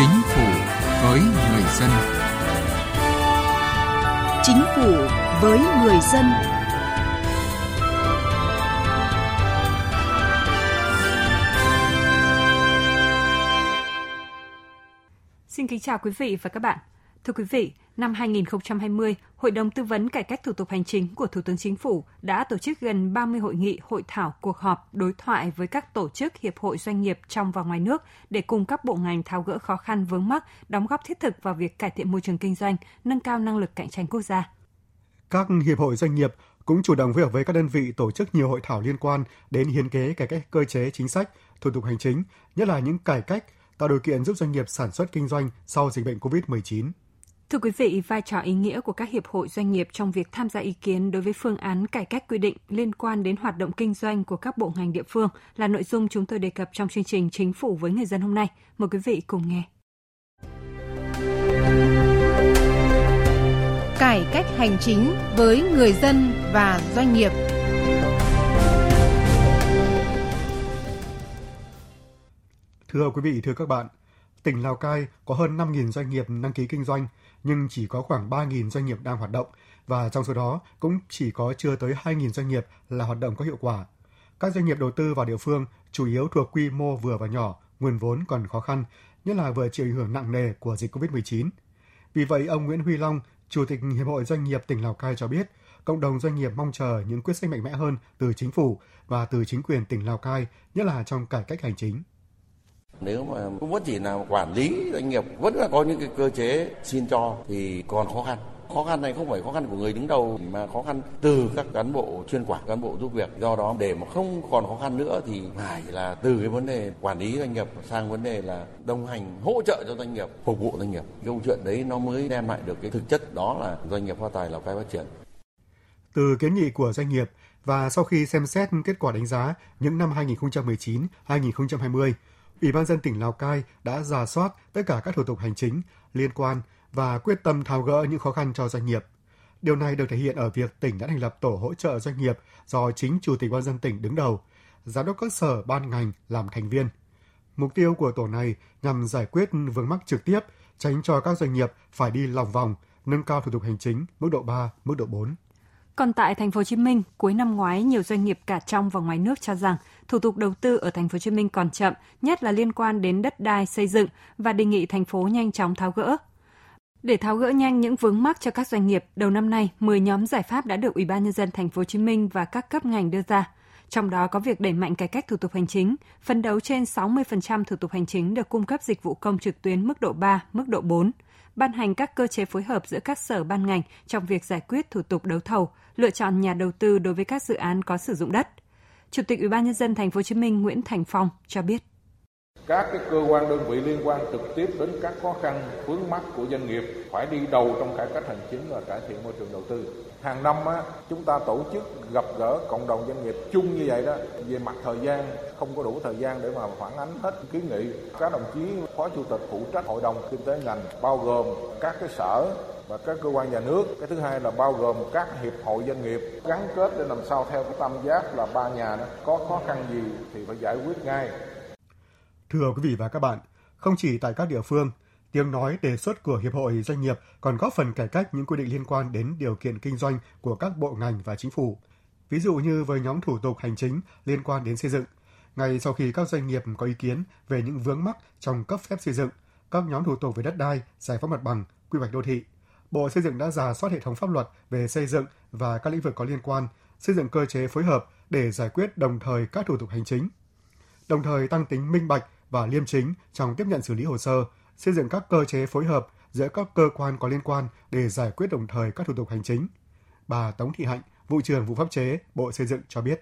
Chính phủ với người dân. Chính phủ với người dân. Xin kính chào quý vị và các bạn. Thưa quý vị, năm 2020, Hội đồng Tư vấn Cải cách Thủ tục Hành chính của Thủ tướng Chính phủ đã tổ chức gần 30 hội nghị, hội thảo, cuộc họp, đối thoại với các tổ chức, hiệp hội doanh nghiệp trong và ngoài nước để cùng các bộ ngành tháo gỡ khó khăn vướng mắc, đóng góp thiết thực vào việc cải thiện môi trường kinh doanh, nâng cao năng lực cạnh tranh quốc gia. Các hiệp hội doanh nghiệp cũng chủ động phối hợp với các đơn vị tổ chức nhiều hội thảo liên quan đến hiến kế cải cách cơ chế chính sách, thủ tục hành chính, nhất là những cải cách tạo điều kiện giúp doanh nghiệp sản xuất kinh doanh sau dịch bệnh COVID-19. Thưa quý vị, vai trò ý nghĩa của các hiệp hội doanh nghiệp trong việc tham gia ý kiến đối với phương án cải cách quy định liên quan đến hoạt động kinh doanh của các bộ ngành địa phương là nội dung chúng tôi đề cập trong chương trình Chính phủ với người dân hôm nay. Mời quý vị cùng nghe. Cải cách hành chính với người dân và doanh nghiệp. Thưa quý vị, thưa các bạn, tỉnh Lào Cai có hơn 5.000 doanh nghiệp đăng ký kinh doanh, nhưng chỉ có khoảng 3.000 doanh nghiệp đang hoạt động và trong số đó cũng chỉ có chưa tới 2.000 doanh nghiệp là hoạt động có hiệu quả. Các doanh nghiệp đầu tư vào địa phương chủ yếu thuộc quy mô vừa và nhỏ, nguồn vốn còn khó khăn, nhất là vừa chịu ảnh hưởng nặng nề của dịch COVID-19. Vì vậy, ông Nguyễn Huy Long, Chủ tịch Hiệp hội Doanh nghiệp tỉnh Lào Cai cho biết, cộng đồng doanh nghiệp mong chờ những quyết sách mạnh mẽ hơn từ chính phủ và từ chính quyền tỉnh Lào Cai, nhất là trong cải cách hành chính. Nếu mà cũng vẫn chỉ là quản lý doanh nghiệp vẫn là có những cái cơ chế xin cho thì còn khó khăn. Khó khăn này không phải khó khăn của người đứng đầu mà khó khăn từ các cán bộ chuyên quản, cán bộ giúp việc. Do đó để mà không còn khó khăn nữa thì phải là từ cái vấn đề quản lý doanh nghiệp sang vấn đề là đồng hành hỗ trợ cho doanh nghiệp, phục vụ doanh nghiệp. Câu chuyện đấy nó mới đem lại được cái thực chất đó là doanh nghiệp hoa tài Lào Cai phát triển. Từ kiến nghị của doanh nghiệp và sau khi xem xét kết quả đánh giá những năm 2019-2020, Ủy ban dân tỉnh Lào Cai đã giả soát tất cả các thủ tục hành chính liên quan và quyết tâm tháo gỡ những khó khăn cho doanh nghiệp. Điều này được thể hiện ở việc tỉnh đã thành lập tổ hỗ trợ doanh nghiệp do chính Chủ tịch ban dân tỉnh đứng đầu, giám đốc các sở ban ngành làm thành viên. Mục tiêu của tổ này nhằm giải quyết vướng mắc trực tiếp, tránh cho các doanh nghiệp phải đi lòng vòng, nâng cao thủ tục hành chính mức độ 3, mức độ 4. Còn tại thành phố Hồ Chí Minh, cuối năm ngoái nhiều doanh nghiệp cả trong và ngoài nước cho rằng thủ tục đầu tư ở thành phố Hồ Chí Minh còn chậm, nhất là liên quan đến đất đai xây dựng và đề nghị thành phố nhanh chóng tháo gỡ. Để tháo gỡ nhanh những vướng mắc cho các doanh nghiệp, đầu năm nay 10 nhóm giải pháp đã được Ủy ban nhân dân thành phố Hồ Chí Minh và các cấp ngành đưa ra. Trong đó có việc đẩy mạnh cải cách thủ tục hành chính, phấn đấu trên 60% thủ tục hành chính được cung cấp dịch vụ công trực tuyến mức độ 3, mức độ 4, ban hành các cơ chế phối hợp giữa các sở ban ngành trong việc giải quyết thủ tục đấu thầu, lựa chọn nhà đầu tư đối với các dự án có sử dụng đất. Chủ tịch Ủy ban nhân dân thành phố Hồ Chí Minh Nguyễn Thành Phong cho biết các cái cơ quan đơn vị liên quan trực tiếp đến các khó khăn vướng mắt của doanh nghiệp phải đi đầu trong cải cách hành chính và cải thiện môi trường đầu tư. Hàng năm á, chúng ta tổ chức gặp gỡ cộng đồng doanh nghiệp chung như vậy đó về mặt thời gian không có đủ thời gian để mà phản ánh hết kiến nghị. Các đồng chí phó chủ tịch phụ trách hội đồng kinh tế ngành bao gồm các cái sở và các cơ quan nhà nước. Cái thứ hai là bao gồm các hiệp hội doanh nghiệp. Gắn kết để làm sao theo cái tam giác là ba nhà đó có khó khăn gì thì phải giải quyết ngay. Thưa quý vị và các bạn, không chỉ tại các địa phương, tiếng nói đề xuất của Hiệp hội Doanh nghiệp còn góp phần cải cách những quy định liên quan đến điều kiện kinh doanh của các bộ ngành và chính phủ. Ví dụ như với nhóm thủ tục hành chính liên quan đến xây dựng, ngay sau khi các doanh nghiệp có ý kiến về những vướng mắc trong cấp phép xây dựng, các nhóm thủ tục về đất đai, giải phóng mặt bằng, quy hoạch đô thị, Bộ Xây dựng đã giả soát hệ thống pháp luật về xây dựng và các lĩnh vực có liên quan, xây dựng cơ chế phối hợp để giải quyết đồng thời các thủ tục hành chính. Đồng thời tăng tính minh bạch và liêm chính trong tiếp nhận xử lý hồ sơ, xây dựng các cơ chế phối hợp giữa các cơ quan có liên quan để giải quyết đồng thời các thủ tục hành chính. Bà Tống Thị Hạnh, vụ trưởng vụ pháp chế, Bộ Xây dựng cho biết.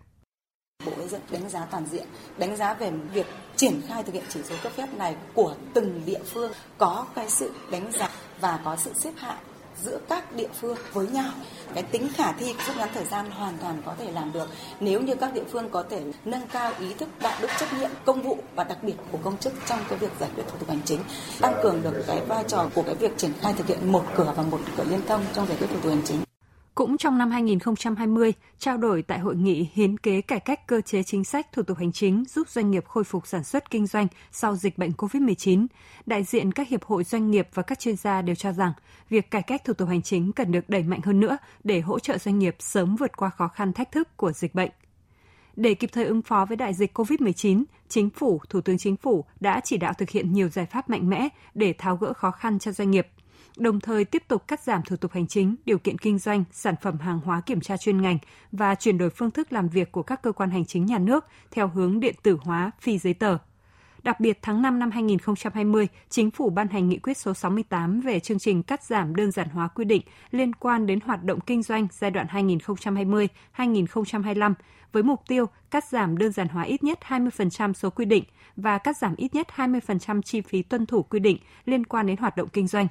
Bộ Xây dựng đánh giá toàn diện, đánh giá về việc triển khai thực hiện chỉ số cấp phép này của từng địa phương có cái sự đánh giá và có sự xếp hạng giữa các địa phương với nhau. Cái tính khả thi rút ngắn thời gian hoàn toàn có thể làm được. Nếu như các địa phương có thể nâng cao ý thức, đạo đức, trách nhiệm, công vụ và đặc biệt của công chức trong cái việc giải quyết thủ tục hành chính, tăng cường được cái vai trò của cái việc triển khai thực hiện một cửa và một cửa liên thông trong giải quyết thủ tục hành chính. Cũng trong năm 2020, trao đổi tại hội nghị hiến kế cải cách cơ chế chính sách thủ tục hành chính giúp doanh nghiệp khôi phục sản xuất kinh doanh sau dịch bệnh COVID-19, đại diện các hiệp hội doanh nghiệp và các chuyên gia đều cho rằng việc cải cách thủ tục hành chính cần được đẩy mạnh hơn nữa để hỗ trợ doanh nghiệp sớm vượt qua khó khăn thách thức của dịch bệnh. Để kịp thời ứng phó với đại dịch COVID-19, Chính phủ, Thủ tướng Chính phủ đã chỉ đạo thực hiện nhiều giải pháp mạnh mẽ để tháo gỡ khó khăn cho doanh nghiệp – đồng thời tiếp tục cắt giảm thủ tục hành chính, điều kiện kinh doanh, sản phẩm hàng hóa kiểm tra chuyên ngành và chuyển đổi phương thức làm việc của các cơ quan hành chính nhà nước theo hướng điện tử hóa, phi giấy tờ. Đặc biệt, tháng 5 năm 2020, Chính phủ ban hành nghị quyết số 68 về chương trình cắt giảm đơn giản hóa quy định liên quan đến hoạt động kinh doanh giai đoạn 2020-2025 với mục tiêu cắt giảm đơn giản hóa ít nhất 20% số quy định và cắt giảm ít nhất 20% chi phí tuân thủ quy định liên quan đến hoạt động kinh doanh.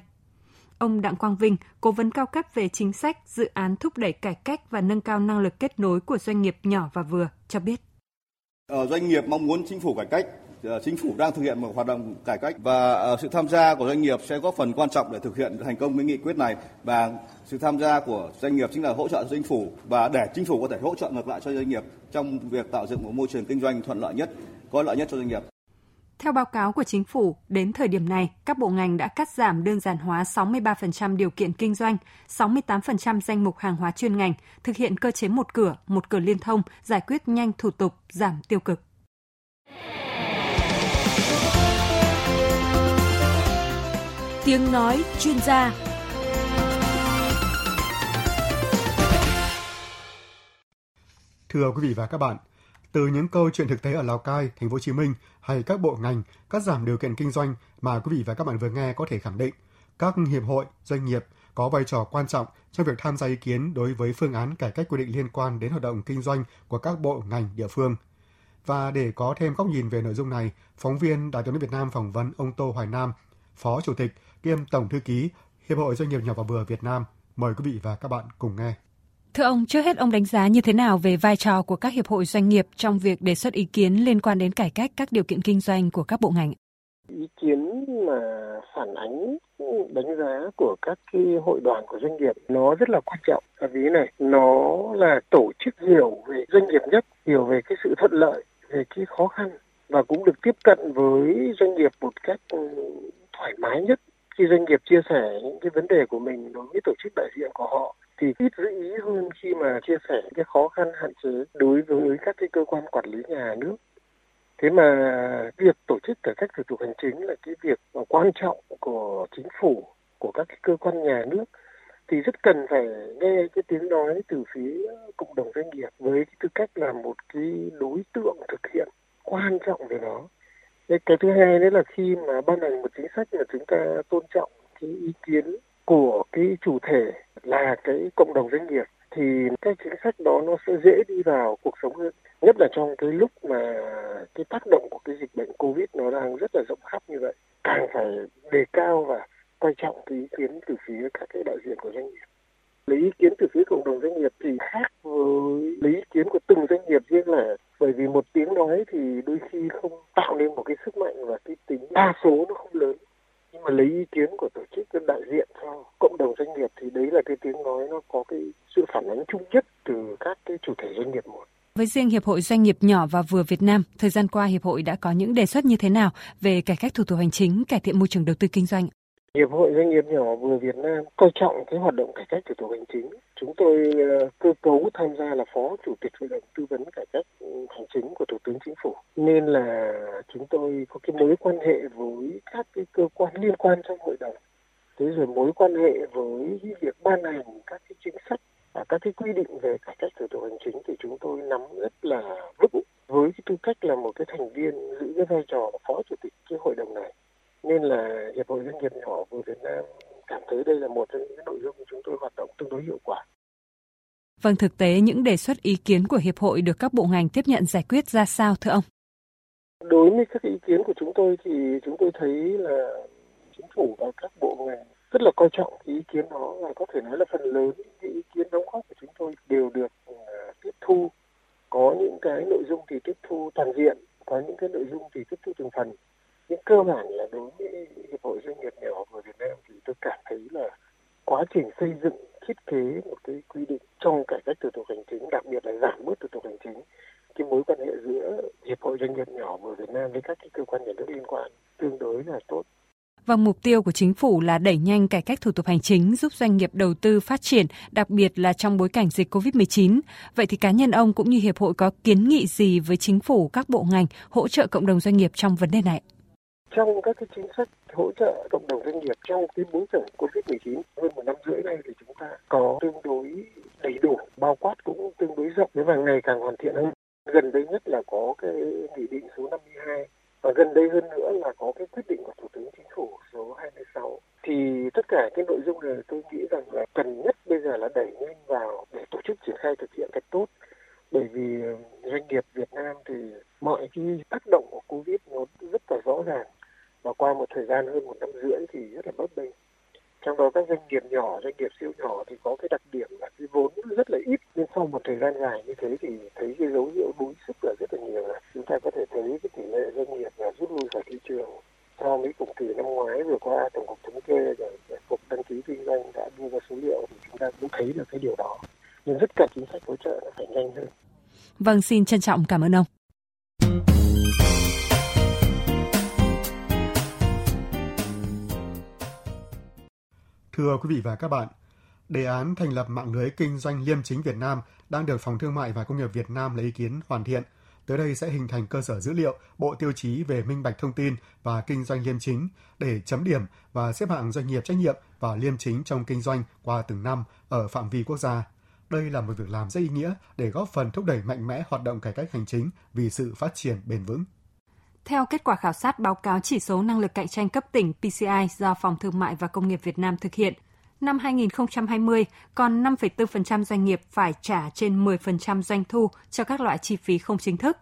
Ông Đặng Quang Vinh, cố vấn cao cấp về chính sách, dự án thúc đẩy cải cách và nâng cao năng lực kết nối của doanh nghiệp nhỏ và vừa cho biết. Ở doanh nghiệp mong muốn chính phủ cải cách ờ, chính phủ đang thực hiện một hoạt động cải cách và ờ, sự tham gia của doanh nghiệp sẽ góp phần quan trọng để thực hiện thành công cái nghị quyết này và sự tham gia của doanh nghiệp chính là hỗ trợ chính phủ và để chính phủ có thể hỗ trợ ngược lại cho doanh nghiệp trong việc tạo dựng một môi trường kinh doanh thuận lợi nhất, có lợi nhất cho doanh nghiệp. Theo báo cáo của chính phủ, đến thời điểm này, các bộ ngành đã cắt giảm đơn giản hóa 63% điều kiện kinh doanh, 68% danh mục hàng hóa chuyên ngành, thực hiện cơ chế một cửa, một cửa liên thông, giải quyết nhanh thủ tục, giảm tiêu cực. Tiếng nói chuyên gia Thưa quý vị và các bạn, từ những câu chuyện thực tế ở Lào Cai, Thành phố Hồ Chí Minh hay các bộ ngành cắt giảm điều kiện kinh doanh mà quý vị và các bạn vừa nghe có thể khẳng định các hiệp hội, doanh nghiệp có vai trò quan trọng trong việc tham gia ý kiến đối với phương án cải cách quy định liên quan đến hoạt động kinh doanh của các bộ ngành địa phương. Và để có thêm góc nhìn về nội dung này, phóng viên Đài tiếng nói Việt Nam phỏng vấn ông Tô Hoài Nam, Phó Chủ tịch kiêm Tổng thư ký Hiệp hội Doanh nghiệp nhỏ và vừa Việt Nam. Mời quý vị và các bạn cùng nghe. Thưa ông, trước hết ông đánh giá như thế nào về vai trò của các hiệp hội doanh nghiệp trong việc đề xuất ý kiến liên quan đến cải cách các điều kiện kinh doanh của các bộ ngành? Ý kiến mà phản ánh đánh giá của các cái hội đoàn của doanh nghiệp nó rất là quan trọng là vì này nó là tổ chức hiểu về doanh nghiệp nhất hiểu về cái sự thuận lợi về cái khó khăn và cũng được tiếp cận với doanh nghiệp một cách ừ, thoải mái nhất khi doanh nghiệp chia sẻ những cái vấn đề của mình đối với tổ chức đại diện của họ thì ít giữ ý hơn khi mà chia sẻ cái khó khăn, hạn chế đối với các cái cơ quan quản lý nhà nước. Thế mà việc tổ chức cải cách thủ tục hành chính là cái việc quan trọng của chính phủ, của các cái cơ quan nhà nước. Thì rất cần phải nghe cái tiếng nói từ phía cộng đồng doanh nghiệp với cái tư cách là một cái đối tượng thực hiện quan trọng về nó. Cái thứ hai đấy là khi mà ban hành một chính sách là chúng ta tôn trọng cái ý kiến của cái chủ thể là cái cộng đồng doanh nghiệp, thì cái chính sách đó nó sẽ dễ đi vào cuộc sống hơn. Nhất là trong cái lúc mà cái tác động của cái dịch bệnh covid nó đang rất là rộng khắp như vậy, càng phải đề cao và coi trọng cái ý kiến từ phía các cái đại diện của doanh nghiệp. Lấy ý kiến từ phía cộng đồng doanh nghiệp thì khác với lấy ý kiến của từng doanh nghiệp riêng lẻ bởi vì một tiếng nói thì đôi khi không tạo nên một cái sức mạnh và cái tính đa số nó không lớn. Nhưng mà lấy ý kiến của tổ chức đại diện cho cộng đồng doanh nghiệp thì đấy là cái tiếng nói nó có cái sự phản ánh chung nhất từ các cái chủ thể doanh nghiệp một. Với riêng Hiệp hội Doanh nghiệp nhỏ và vừa Việt Nam, thời gian qua Hiệp hội đã có những đề xuất như thế nào về cải cách thủ tục hành chính, cải thiện môi trường đầu tư kinh doanh? Hiệp hội Doanh nghiệp nhỏ vừa Việt Nam coi trọng cái hoạt động cải cách thủ tục hành chính. Chúng tôi ờ, cơ cấu tham gia là phó chủ tịch hội đồng tư vấn cải cách hành chính của Thủ tướng Chính phủ. Nên là chúng tôi có cái mối quan hệ với các cái cơ quan liên quan trong hội đồng. Thế rồi mối quan hệ với việc ban hành các cái chính sách và các cái quy định về cải cách thủ tục hành chính thì chúng tôi nắm rất là vững với cái tư cách là một cái thành viên giữ cái vai trò phó chủ tịch cái hội đồng này nên là hiệp hội doanh nghiệp nhỏ vừa Việt Nam cảm thấy đây là một trong những nội dung chúng tôi hoạt động tương đối hiệu quả. Vâng, thực tế những đề xuất ý kiến của hiệp hội được các bộ ngành tiếp nhận giải quyết ra sao thưa ông? Đối với các ý kiến của chúng tôi thì chúng tôi thấy là chính phủ và các bộ ngành rất là coi trọng cái ý kiến đó và có thể nói là phần lớn những ý kiến đóng góp của chúng tôi đều được uh, tiếp thu có những cái nội dung thì tiếp thu toàn diện có những cái nội dung thì tiếp thu từng phần nhưng cơ bản là đối với hiệp hội doanh nghiệp nhỏ của Việt Nam thì tôi cảm thấy là quá trình xây dựng thiết kế một cái quy định trong cải cách thủ tục hành chính, đặc biệt là giảm bớt thủ tục hành chính cái mối quan hệ giữa hiệp hội doanh nghiệp nhỏ của Việt Nam với các cái cơ quan nhà nước liên quan tương đối là tốt. Và mục tiêu của chính phủ là đẩy nhanh cải cách thủ tục hành chính giúp doanh nghiệp đầu tư phát triển, đặc biệt là trong bối cảnh dịch COVID-19. Vậy thì cá nhân ông cũng như hiệp hội có kiến nghị gì với chính phủ, các bộ ngành hỗ trợ cộng đồng doanh nghiệp trong vấn đề này? Trong các cái chính sách hỗ trợ cộng đồng doanh nghiệp trong cái bối cảnh COVID-19 hơn một năm rưỡi nay thì chúng ta có tương đối đầy đủ, bao quát cũng tương đối rộng và ngày càng hoàn thiện hơn. Gần đây nhất là có cái nghị định số 52 và gần đây hơn nữa là có cái quyết định của Thủ tướng Chính phủ số 26. Thì tất cả cái nội dung này tôi nghĩ rằng là cần nhất bây giờ là đẩy nhanh vào để tổ chức triển khai thực hiện thật tốt. Bởi vì ờ, doanh nghiệp Việt Nam thì mọi cái tác động của Covid nó rất là rõ ràng và qua một thời gian hơn một năm rưỡi thì rất là bấp bênh trong đó các doanh nghiệp nhỏ, doanh nghiệp siêu nhỏ thì có cái đặc điểm là cái vốn rất là ít nhưng sau một thời gian dài như thế thì thấy cái dấu hiệu đuối sức là rất là nhiều là chúng ta có thể thấy cái tỷ lệ doanh nghiệp là rút lui khỏi thị trường so với cùng kỳ năm ngoái vừa qua thống kê và cục đăng ký kinh doanh đã đưa ra số liệu thì chúng ta cũng thấy được cái điều đó nhưng rất cần chính sách hỗ trợ nó phải nhanh hơn. Vâng, xin trân trọng cảm ơn ông. Thưa quý vị và các bạn, đề án thành lập mạng lưới kinh doanh liêm chính Việt Nam đang được Phòng Thương mại và Công nghiệp Việt Nam lấy ý kiến hoàn thiện. Tới đây sẽ hình thành cơ sở dữ liệu, bộ tiêu chí về minh bạch thông tin và kinh doanh liêm chính để chấm điểm và xếp hạng doanh nghiệp trách nhiệm và liêm chính trong kinh doanh qua từng năm ở phạm vi quốc gia. Đây là một việc làm rất ý nghĩa để góp phần thúc đẩy mạnh mẽ hoạt động cải cách hành chính vì sự phát triển bền vững. Theo kết quả khảo sát báo cáo chỉ số năng lực cạnh tranh cấp tỉnh PCI do Phòng Thương mại và Công nghiệp Việt Nam thực hiện, năm 2020 còn 5,4% doanh nghiệp phải trả trên 10% doanh thu cho các loại chi phí không chính thức.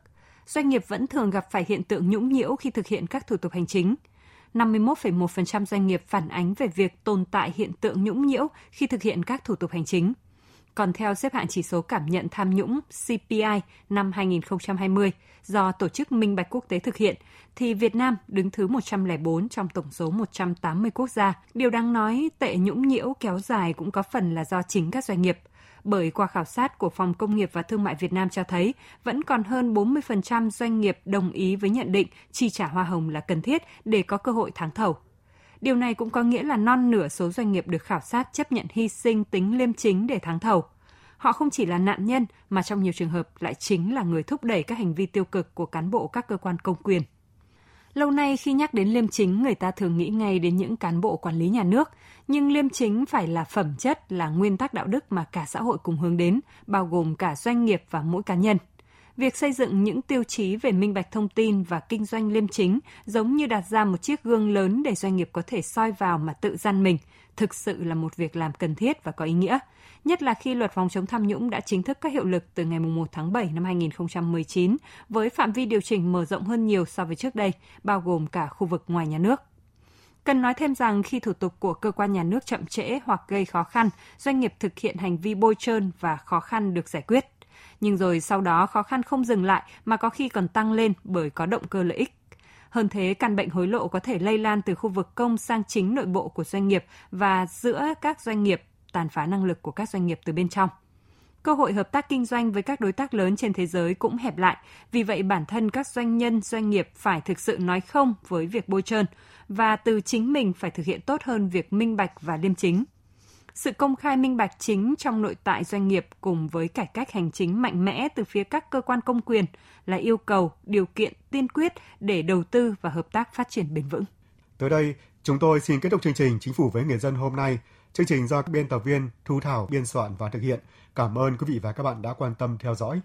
Doanh nghiệp vẫn thường gặp phải hiện tượng nhũng nhiễu khi thực hiện các thủ tục hành chính. 51,1% doanh nghiệp phản ánh về việc tồn tại hiện tượng nhũng nhiễu khi thực hiện các thủ tục hành chính. Còn theo xếp hạng chỉ số cảm nhận tham nhũng CPI năm 2020 do Tổ chức Minh bạch Quốc tế thực hiện, thì Việt Nam đứng thứ 104 trong tổng số 180 quốc gia. Điều đáng nói, tệ nhũng nhiễu kéo dài cũng có phần là do chính các doanh nghiệp. Bởi qua khảo sát của Phòng Công nghiệp và Thương mại Việt Nam cho thấy, vẫn còn hơn 40% doanh nghiệp đồng ý với nhận định chi trả hoa hồng là cần thiết để có cơ hội thắng thầu. Điều này cũng có nghĩa là non nửa số doanh nghiệp được khảo sát chấp nhận hy sinh tính liêm chính để thắng thầu. Họ không chỉ là nạn nhân mà trong nhiều trường hợp lại chính là người thúc đẩy các hành vi tiêu cực của cán bộ các cơ quan công quyền. Lâu nay khi nhắc đến liêm chính, người ta thường nghĩ ngay đến những cán bộ quản lý nhà nước, nhưng liêm chính phải là phẩm chất, là nguyên tắc đạo đức mà cả xã hội cùng hướng đến, bao gồm cả doanh nghiệp và mỗi cá nhân – việc xây dựng những tiêu chí về minh bạch thông tin và kinh doanh liêm chính giống như đặt ra một chiếc gương lớn để doanh nghiệp có thể soi vào mà tự gian mình, thực sự là một việc làm cần thiết và có ý nghĩa. Nhất là khi luật phòng chống tham nhũng đã chính thức có hiệu lực từ ngày 1 tháng 7 năm 2019 với phạm vi điều chỉnh mở rộng hơn nhiều so với trước đây, bao gồm cả khu vực ngoài nhà nước. Cần nói thêm rằng khi thủ tục của cơ quan nhà nước chậm trễ hoặc gây khó khăn, doanh nghiệp thực hiện hành vi bôi trơn và khó khăn được giải quyết nhưng rồi sau đó khó khăn không dừng lại mà có khi còn tăng lên bởi có động cơ lợi ích. Hơn thế, căn bệnh hối lộ có thể lây lan từ khu vực công sang chính nội bộ của doanh nghiệp và giữa các doanh nghiệp, tàn phá năng lực của các doanh nghiệp từ bên trong. Cơ hội hợp tác kinh doanh với các đối tác lớn trên thế giới cũng hẹp lại, vì vậy bản thân các doanh nhân, doanh nghiệp phải thực sự nói không với việc bôi trơn và từ chính mình phải thực hiện tốt hơn việc minh bạch và liêm chính sự công khai minh bạch chính trong nội tại doanh nghiệp cùng với cải cách hành chính mạnh mẽ từ phía các cơ quan công quyền là yêu cầu, điều kiện tiên quyết để đầu tư và hợp tác phát triển bền vững. Tới đây, chúng tôi xin kết thúc chương trình Chính phủ với người dân hôm nay. Chương trình do các biên tập viên Thu Thảo biên soạn và thực hiện. Cảm ơn quý vị và các bạn đã quan tâm theo dõi.